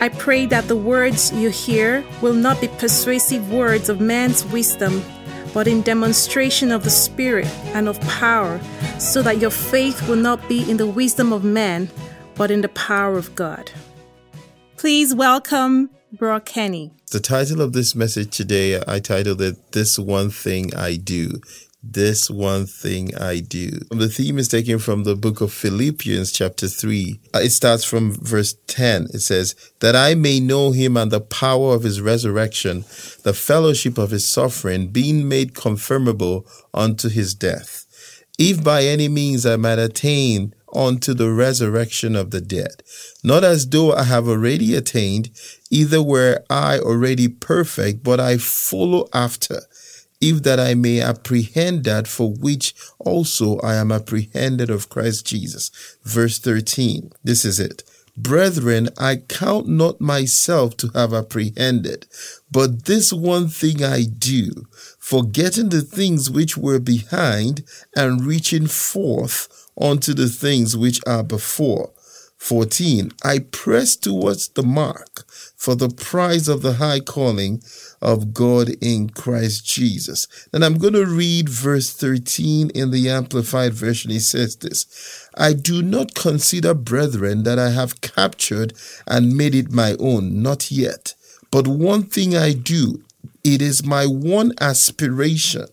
I pray that the words you hear will not be persuasive words of man's wisdom, but in demonstration of the Spirit and of power, so that your faith will not be in the wisdom of man, but in the power of God. Please welcome Brock Kenny. The title of this message today, I titled it This One Thing I Do this one thing I do. The theme is taken from the book of Philippians, chapter 3. Uh, it starts from verse 10. It says, That I may know him and the power of his resurrection, the fellowship of his suffering, being made conformable unto his death. If by any means I might attain unto the resurrection of the dead. Not as though I have already attained, either were I already perfect, but I follow after if that I may apprehend that for which also I am apprehended of Christ Jesus. Verse 13. This is it. Brethren, I count not myself to have apprehended, but this one thing I do, forgetting the things which were behind and reaching forth unto the things which are before. 14. I press towards the mark for the prize of the high calling of God in Christ Jesus. And I'm going to read verse 13 in the Amplified Version. He says this I do not consider, brethren, that I have captured and made it my own, not yet. But one thing I do, it is my one aspiration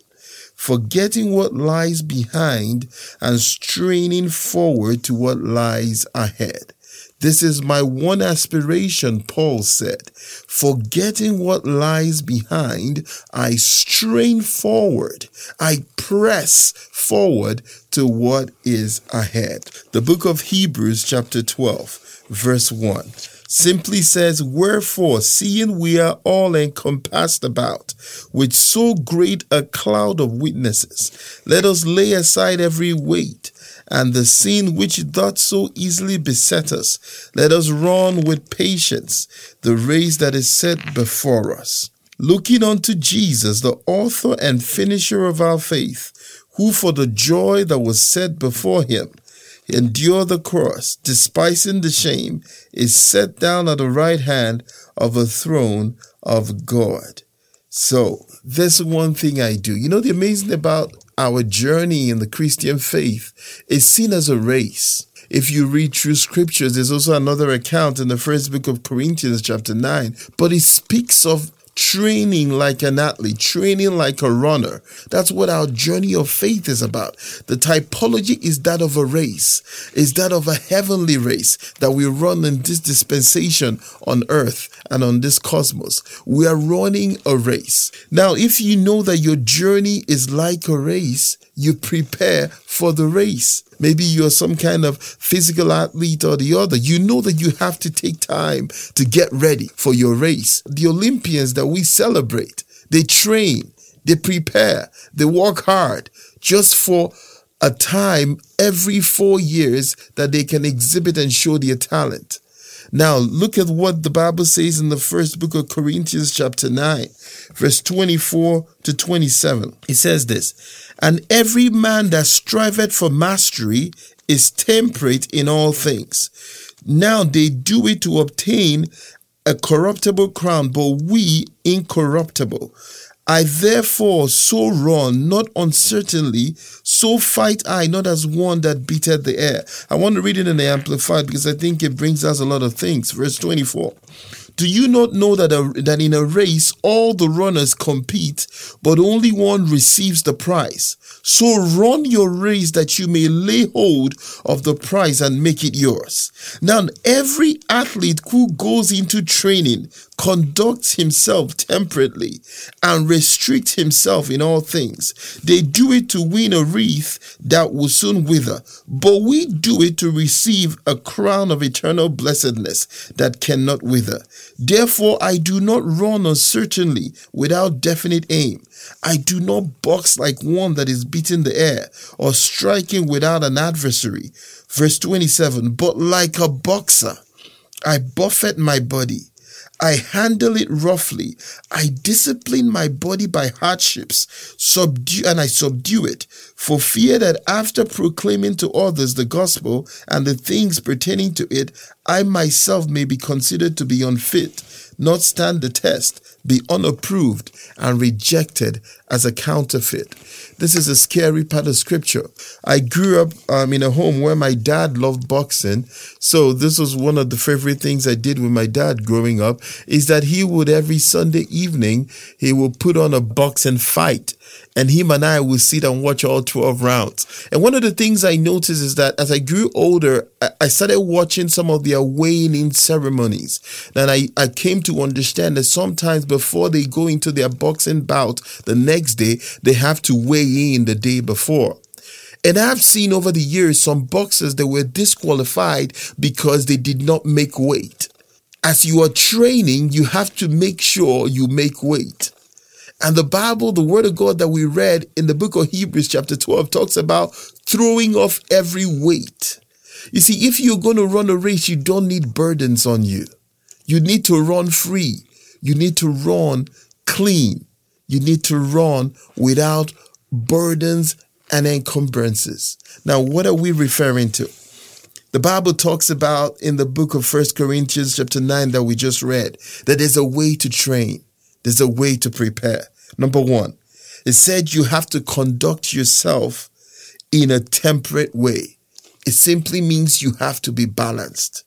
forgetting what lies behind and straining forward to what lies ahead. This is my one aspiration, Paul said. Forgetting what lies behind, I strain forward. I press forward to what is ahead. The book of Hebrews, chapter 12, verse 1 simply says, Wherefore, seeing we are all encompassed about with so great a cloud of witnesses, let us lay aside every weight and the sin which doth so easily beset us, let us run with patience the race that is set before us. Looking unto Jesus, the author and finisher of our faith, who for the joy that was set before him endured the cross, despising the shame, is set down at the right hand of a throne of God. So, this one thing I do. You know, the amazing about our journey in the Christian faith is seen as a race. If you read through scriptures, there's also another account in the first book of Corinthians, chapter 9, but it speaks of training like an athlete, training like a runner. That's what our journey of faith is about. The typology is that of a race, is that of a heavenly race that we run in this dispensation on earth and on this cosmos. We are running a race. Now, if you know that your journey is like a race, you prepare for the race. Maybe you're some kind of physical athlete or the other. You know that you have to take time to get ready for your race. The Olympians that we celebrate, they train, they prepare, they work hard just for a time every four years that they can exhibit and show their talent. Now, look at what the Bible says in the first book of Corinthians, chapter 9, verse 24 to 27. It says this And every man that striveth for mastery is temperate in all things. Now they do it to obtain a corruptible crown, but we incorruptible. I therefore so run, not uncertainly, so fight I, not as one that beateth the air. I want to read it in the Amplified because I think it brings us a lot of things. Verse 24. Do you not know that, a, that in a race all the runners compete, but only one receives the prize? So run your race that you may lay hold of the prize and make it yours. Now, every athlete who goes into training conducts himself temperately and restricts himself in all things. They do it to win a wreath that will soon wither, but we do it to receive a crown of eternal blessedness that cannot wither. Therefore, I do not run uncertainly without definite aim. I do not box like one that is beating the air or striking without an adversary. Verse 27 But like a boxer, I buffet my body I handle it roughly. I discipline my body by hardships, subdue, and I subdue it, for fear that after proclaiming to others the gospel and the things pertaining to it, I myself may be considered to be unfit, not stand the test, be unapproved, and rejected as a counterfeit. This is a scary part of scripture. I grew up um, in a home where my dad loved boxing. So this was one of the favorite things I did with my dad growing up is that he would every Sunday evening, he would put on a boxing fight and him and I would sit and watch all 12 rounds. And one of the things I noticed is that as I grew older, I started watching some of their weighing in ceremonies. And I, I came to understand that sometimes before they go into their boxing bout the next day, they have to weigh in the day before. And I've seen over the years some boxers that were disqualified because they did not make weight. As you are training, you have to make sure you make weight. And the Bible, the word of God that we read in the book of Hebrews, chapter 12, talks about throwing off every weight. You see, if you're going to run a race, you don't need burdens on you. You need to run free. You need to run clean. You need to run without burdens and encumbrances. Now, what are we referring to? The Bible talks about in the book of First Corinthians chapter 9 that we just read that there's a way to train. There's a way to prepare. Number one, it said you have to conduct yourself in a temperate way. It simply means you have to be balanced.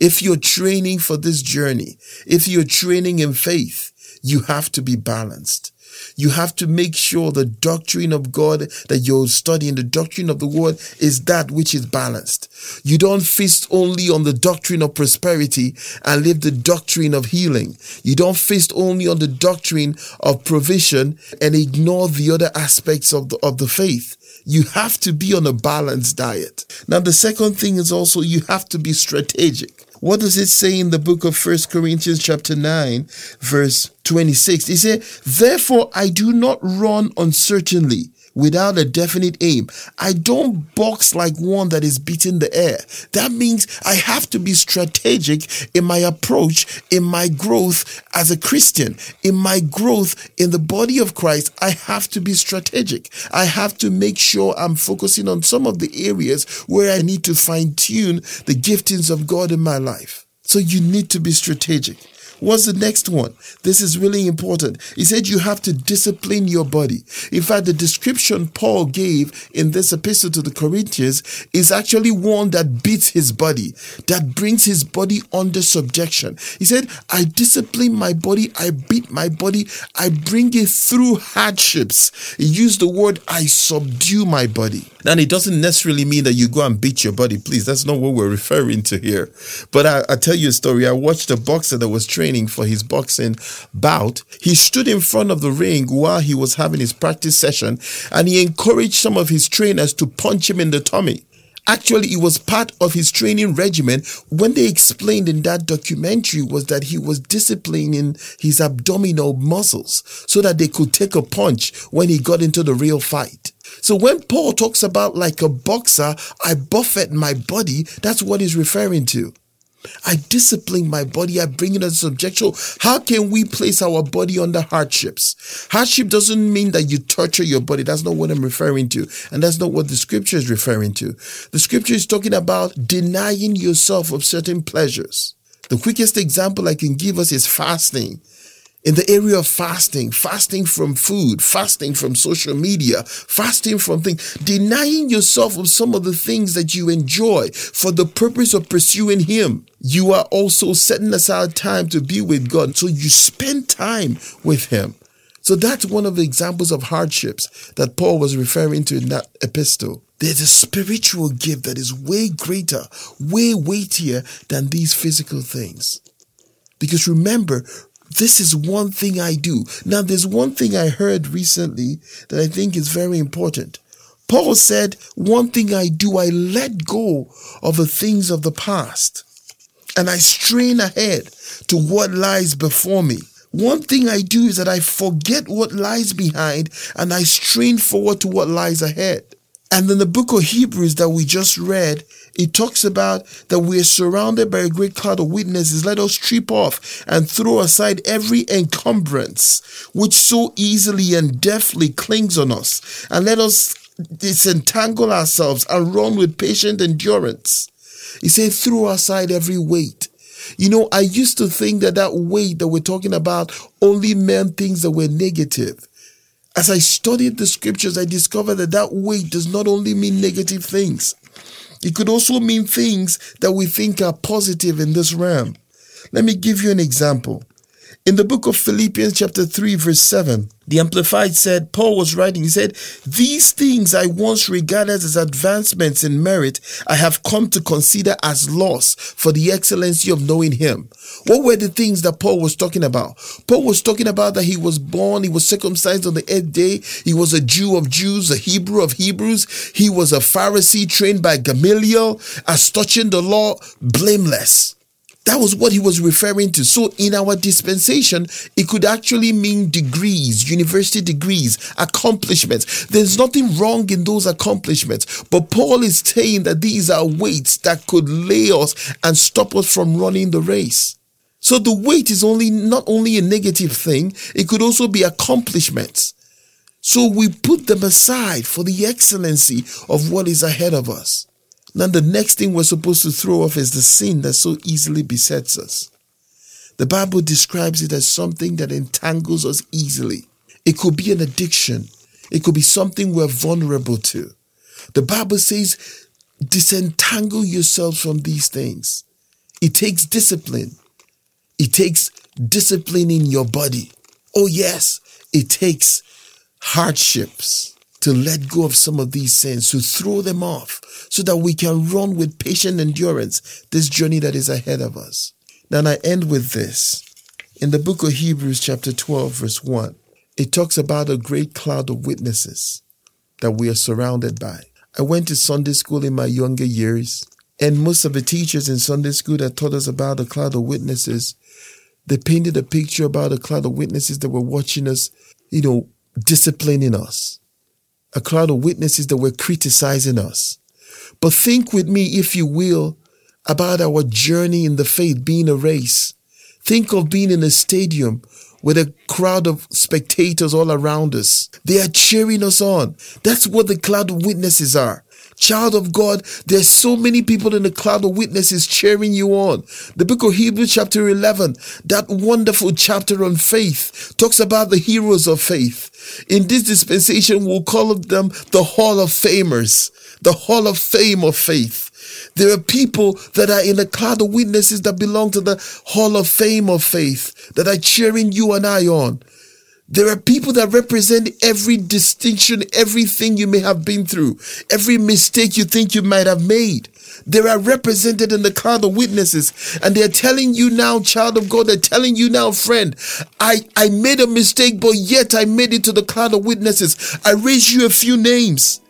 If you're training for this journey, if you're training in faith, you have to be balanced. You have to make sure the doctrine of God that you're studying, the doctrine of the word is that which is balanced. You don't feast only on the doctrine of prosperity and leave the doctrine of healing. You don't feast only on the doctrine of provision and ignore the other aspects of the, of the faith. You have to be on a balanced diet. Now, the second thing is also you have to be strategic. What does it say in the book of First Corinthians chapter 9 verse 26? It said, Therefore I do not run uncertainly without a definite aim. I don't box like one that is beating the air. That means I have to be strategic in my approach, in my growth as a Christian, in my growth in the body of Christ. I have to be strategic. I have to make sure I'm focusing on some of the areas where I need to fine tune the giftings of God in my life. So you need to be strategic. What's the next one? This is really important. He said you have to discipline your body. In fact, the description Paul gave in this epistle to the Corinthians is actually one that beats his body, that brings his body under subjection. He said, I discipline my body, I beat my body, I bring it through hardships. He used the word, I subdue my body. Now, it doesn't necessarily mean that you go and beat your body. Please, that's not what we're referring to here. But I, I tell you a story. I watched a boxer that was training for his boxing bout. He stood in front of the ring while he was having his practice session and he encouraged some of his trainers to punch him in the tummy. Actually, it was part of his training regimen. When they explained in that documentary was that he was disciplining his abdominal muscles so that they could take a punch when he got into the real fight. So when Paul talks about like a boxer, I buffet my body, that's what he's referring to. I discipline my body. I bring it under subjection. How can we place our body under hardships? Hardship doesn't mean that you torture your body. That's not what I'm referring to. And that's not what the scripture is referring to. The scripture is talking about denying yourself of certain pleasures. The quickest example I can give us is fasting in the area of fasting, fasting from food, fasting from social media, fasting from things, denying yourself of some of the things that you enjoy for the purpose of pursuing Him. You are also setting aside time to be with God. So you spend time with Him. So that's one of the examples of hardships that Paul was referring to in that epistle. There's a spiritual gift that is way greater, way weightier than these physical things. Because remember, this is one thing I do. Now, there's one thing I heard recently that I think is very important. Paul said, One thing I do, I let go of the things of the past. and I strain ahead to what lies before me. One thing I do is that I forget what lies behind and I strain forward to what lies ahead. And in the book of Hebrews that we just read, it talks about that we are surrounded by a great cloud of witnesses. Let us strip off and throw aside every encumbrance which so easily and deftly clings on us. And let us disentangle ourselves and run with patient endurance. He said, throw aside every weight you know, I used to think that that weight that we're talking about only meant things that were negative. As I studied the scriptures, I discovered that that weight does not only mean negative things. It could also mean things that we think are positive in this realm. Let me give you an example. In the book of Philippians, chapter 3, verse 7, the Amplified said, Paul was writing, he said, These things I once regarded as advancements in merit, I have come to consider as loss for the excellency of knowing him. What were the things that Paul was talking about? Paul was talking about that he was born, he was circumcised on the eighth day, he was a Jew of Jews, a Hebrew of Hebrews, he was a Pharisee trained by Gamaliel, as touching the law, blameless. That was what he was referring to. So in our dispensation, it could actually mean degrees, university degrees, accomplishments. There's nothing wrong in those accomplishments. But Paul is saying that these are weights that could lay us and stop us from running the race. So the weight is only not only a negative thing, it could also be accomplishments. So we put them aside for the excellency of what is ahead of us. Now, the next thing we're supposed to throw off is the sin that so easily besets us. The Bible describes it as something that entangles us easily. It could be an addiction. It could be something we're vulnerable to. The Bible says, disentangle yourselves from these things. It takes discipline. It takes discipline in your body. Oh, yes, it takes hardships to let go of some of these sins, to throw them off, so that we can run with patient endurance this journey that is ahead of us. Now, I end with this. In the book of Hebrews, chapter 12, verse 1, it talks about a great cloud of witnesses that we are surrounded by. I went to Sunday school in my younger years, and most of the teachers in Sunday school that taught us about a cloud of witnesses, they painted a picture about a cloud of witnesses that were watching us, you know, disciplining us a cloud of witnesses that were criticizing us. But think with me, if you will, about our journey in the faith being a race. Think of being in a stadium with a crowd of spectators all around us. They are cheering us on. That's what the cloud of witnesses are. Child of God, there's so many people in the cloud of witnesses cheering you on. The book of Hebrews, chapter 11, that wonderful chapter on faith, talks about the heroes of faith. In this dispensation, we'll call them the Hall of Famers, the Hall of Fame of faith. There are people that are in the cloud of witnesses that belong to the Hall of Fame of faith that are cheering you and I on. There are people that represent every distinction, everything you may have been through, every mistake you think you might have made. They are represented in the cloud of witnesses, and they're telling you now, child of God, they're telling you now, friend, I, I made a mistake, but yet I made it to the cloud of witnesses. I raised you a few names.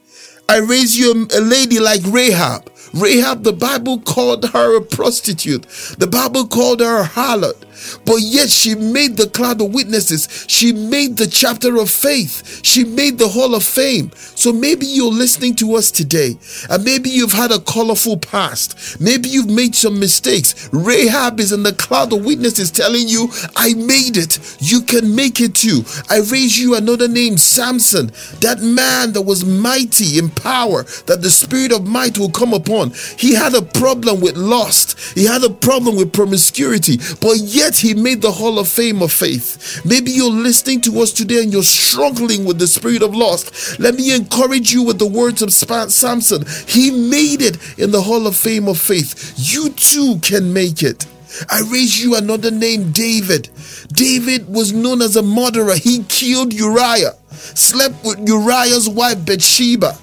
I raised you a, a lady like Rahab. Rahab, the Bible called her a prostitute. The Bible called her a harlot. But yet she made the cloud of witnesses. She made the chapter of faith. She made the hall of fame. So maybe you're listening to us today and maybe you've had a colorful past. Maybe you've made some mistakes. Rahab is in the cloud of witnesses telling you, I made it. You can make it too. I raise you another name, Samson, that man that was mighty in power, that the spirit of might will come upon. He had a problem with lust. He had a problem with promiscuity, but yet Yet he made the Hall of Fame of faith. Maybe you're listening to us today and you're struggling with the spirit of lust. Let me encourage you with the words of Samson. He made it in the Hall of Fame of faith. You too can make it. I raise you another name, David. David was known as a murderer. He killed Uriah, slept with Uriah's wife, Bathsheba.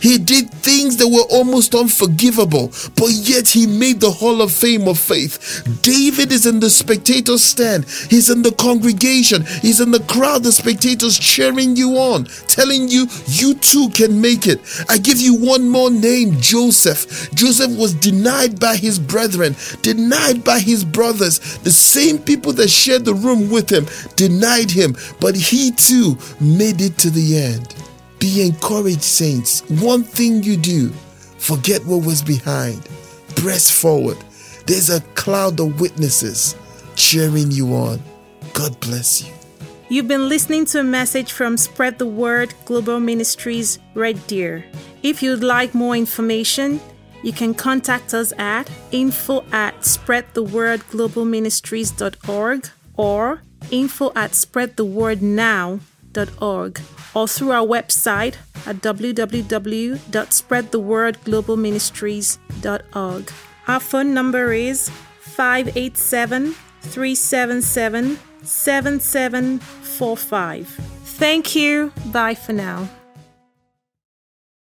He did things that were almost unforgivable, but yet he made the Hall of Fame of faith. David is in the spectator stand, he's in the congregation, he's in the crowd, the spectators cheering you on, telling you, you too can make it. I give you one more name Joseph. Joseph was denied by his brethren, denied by his brothers, the same people that shared the room with him denied him, but he too made it to the end. Be encouraged, saints. One thing you do, forget what was behind, press forward. There's a cloud of witnesses cheering you on. God bless you. You've been listening to a message from Spread the Word Global Ministries Red Deer. If you'd like more information, you can contact us at info at spreadthewordglobalministries.org or info at spreadthewordnow.org or through our website at www.spreadthewordglobalministries.org. Our phone number is 587 377 7745. Thank you. Bye for now.